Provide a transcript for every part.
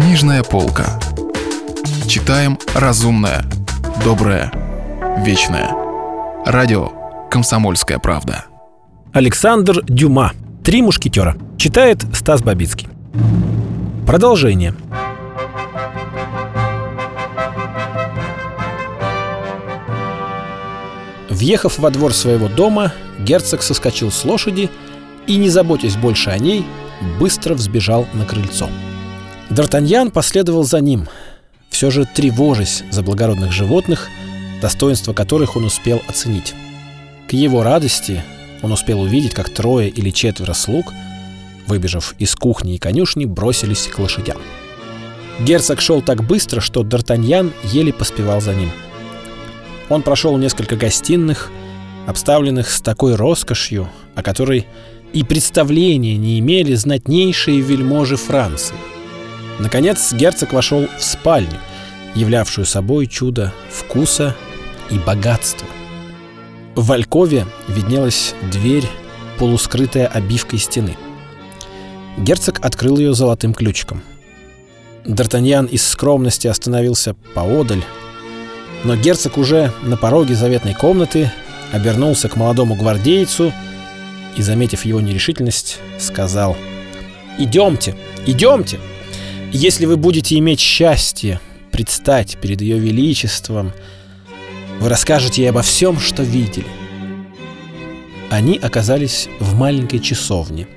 Книжная полка. Читаем разумное, доброе, вечное. Радио «Комсомольская правда». Александр Дюма. «Три мушкетера». Читает Стас Бабицкий. Продолжение. Въехав во двор своего дома, герцог соскочил с лошади и, не заботясь больше о ней, быстро взбежал на крыльцо. Д'Артаньян последовал за ним, все же тревожась за благородных животных, достоинство которых он успел оценить. К его радости он успел увидеть, как трое или четверо слуг, выбежав из кухни и конюшни, бросились к лошадям. Герцог шел так быстро, что Д'Артаньян еле поспевал за ним. Он прошел несколько гостиных, обставленных с такой роскошью, о которой и представления не имели знатнейшие вельможи Франции. Наконец герцог вошел в спальню, являвшую собой чудо вкуса и богатства. В Алькове виднелась дверь, полускрытая обивкой стены. Герцог открыл ее золотым ключиком. Д'Артаньян из скромности остановился поодаль, но герцог уже на пороге заветной комнаты обернулся к молодому гвардейцу и, заметив его нерешительность, сказал «Идемте, идемте! Если вы будете иметь счастье предстать перед ее величеством, вы расскажете ей обо всем, что видели». Они оказались в маленькой часовне,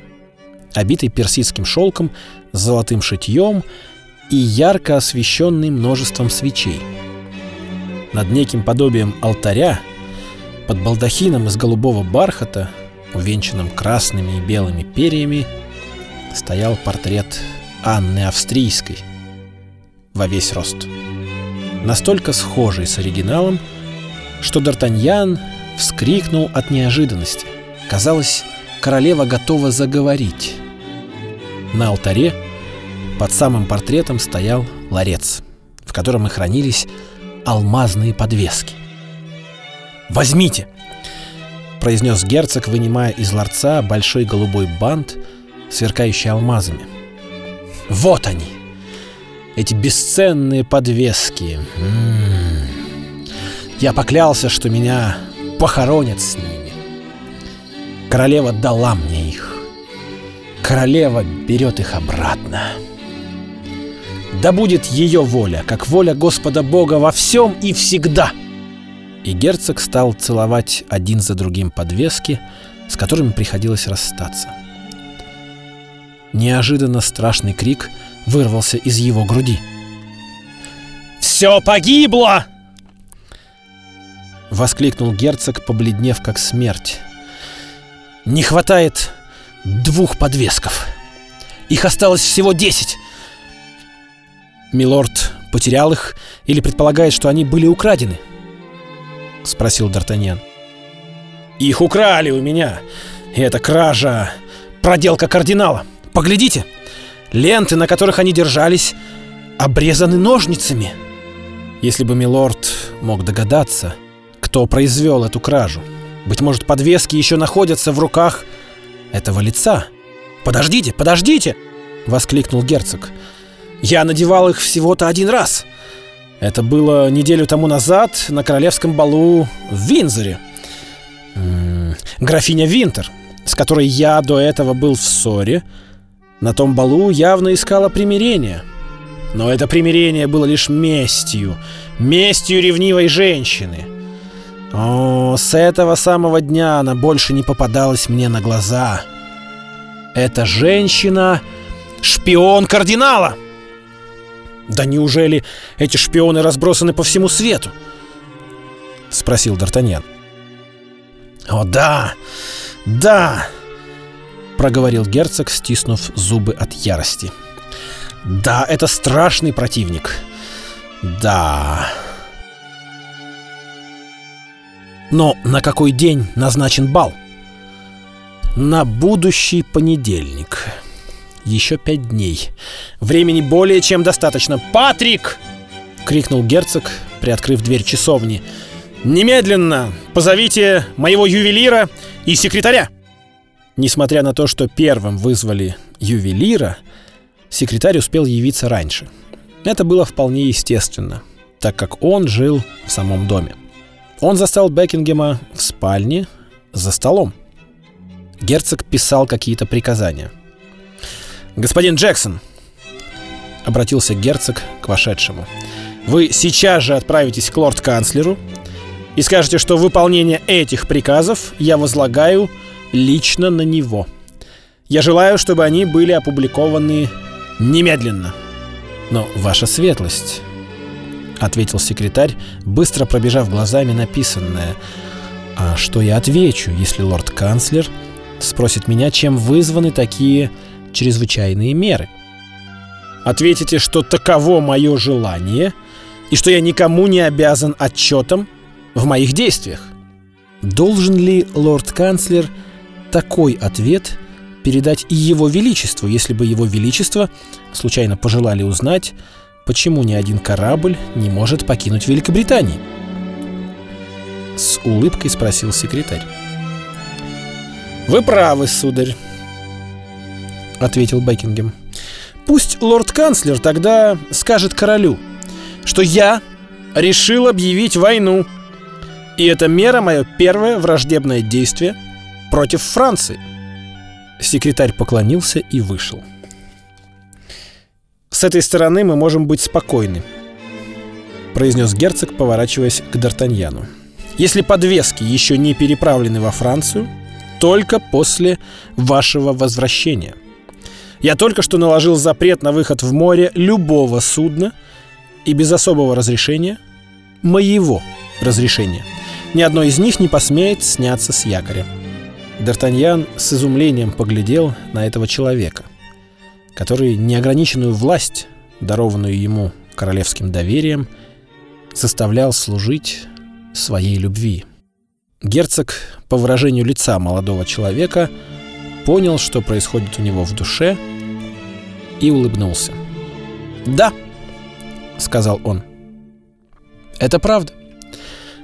обитой персидским шелком с золотым шитьем и ярко освещенной множеством свечей. Над неким подобием алтаря, под балдахином из голубого бархата, увенчанным красными и белыми перьями, стоял портрет Анны Австрийской во весь рост. Настолько схожий с оригиналом, что Д'Артаньян вскрикнул от неожиданности. Казалось, королева готова заговорить. На алтаре под самым портретом стоял ларец, в котором и хранились алмазные подвески. «Возьмите!» произнес герцог, вынимая из ларца большой голубой бант, сверкающий алмазами. Вот они! Эти бесценные подвески. М-м-м. Я поклялся, что меня похоронят с ними. Королева дала мне их. Королева берет их обратно. Да будет ее воля, как воля Господа Бога во всем и всегда — и герцог стал целовать один за другим подвески, с которыми приходилось расстаться. Неожиданно страшный крик вырвался из его груди. «Все погибло!» Воскликнул герцог, побледнев как смерть. «Не хватает двух подвесков. Их осталось всего десять. Милорд потерял их или предполагает, что они были украдены?» — спросил Д'Артаньян. «Их украли у меня! И это кража! Проделка кардинала! Поглядите! Ленты, на которых они держались, обрезаны ножницами!» Если бы милорд мог догадаться, кто произвел эту кражу, быть может, подвески еще находятся в руках этого лица. «Подождите, подождите!» — воскликнул герцог. «Я надевал их всего-то один раз!» Это было неделю тому назад на королевском балу в Винзоре. Графиня Винтер, с которой я до этого был в ссоре, на том балу явно искала примирение. Но это примирение было лишь местью, местью ревнивой женщины. О, с этого самого дня она больше не попадалась мне на глаза. Эта женщина — шпион кардинала! Да неужели эти шпионы разбросаны по всему свету? Спросил Д'Артаньян. О да, да, проговорил герцог, стиснув зубы от ярости. Да, это страшный противник. Да. Но на какой день назначен бал? На будущий понедельник еще пять дней. Времени более чем достаточно. «Патрик!» — крикнул герцог, приоткрыв дверь часовни. «Немедленно позовите моего ювелира и секретаря!» Несмотря на то, что первым вызвали ювелира, секретарь успел явиться раньше. Это было вполне естественно, так как он жил в самом доме. Он застал Бекингема в спальне за столом. Герцог писал какие-то приказания. «Господин Джексон!» — обратился герцог к вошедшему. «Вы сейчас же отправитесь к лорд-канцлеру и скажете, что выполнение этих приказов я возлагаю лично на него. Я желаю, чтобы они были опубликованы немедленно». «Но ваша светлость», — ответил секретарь, быстро пробежав глазами написанное. «А что я отвечу, если лорд-канцлер спросит меня, чем вызваны такие чрезвычайные меры?» «Ответите, что таково мое желание, и что я никому не обязан отчетом в моих действиях». Должен ли лорд-канцлер такой ответ передать и его величеству, если бы его величество случайно пожелали узнать, почему ни один корабль не может покинуть Великобритании? С улыбкой спросил секретарь. «Вы правы, сударь», — ответил Бекингем. «Пусть лорд-канцлер тогда скажет королю, что я решил объявить войну, и это мера мое первое враждебное действие против Франции». Секретарь поклонился и вышел. «С этой стороны мы можем быть спокойны», — произнес герцог, поворачиваясь к Д'Артаньяну. «Если подвески еще не переправлены во Францию, только после вашего возвращения. Я только что наложил запрет на выход в море любого судна и без особого разрешения, моего разрешения, ни одно из них не посмеет сняться с якоря. Д'Артаньян с изумлением поглядел на этого человека, который неограниченную власть, дарованную ему королевским доверием, заставлял служить своей любви. Герцог, по выражению лица молодого человека, понял, что происходит у него в душе, и улыбнулся. «Да», — сказал он, — «это правда.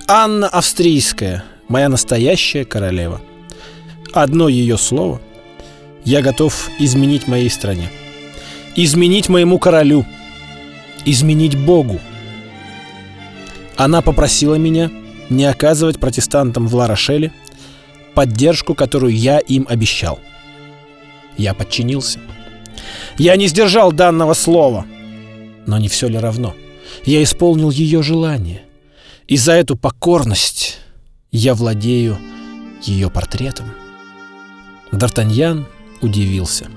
Анна Австрийская, моя настоящая королева одно ее слово, я готов изменить моей стране, изменить моему королю, изменить Богу. Она попросила меня не оказывать протестантам в Ларошеле поддержку, которую я им обещал. Я подчинился. Я не сдержал данного слова. Но не все ли равно? Я исполнил ее желание. И за эту покорность я владею ее портретом. Д'Артаньян удивился.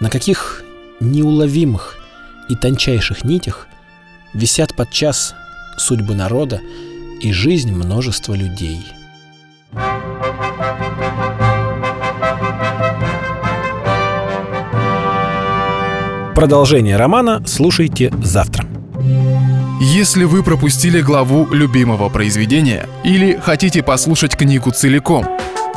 На каких неуловимых и тончайших нитях висят подчас судьбы народа и жизнь множества людей. Продолжение романа слушайте завтра. Если вы пропустили главу любимого произведения или хотите послушать книгу целиком –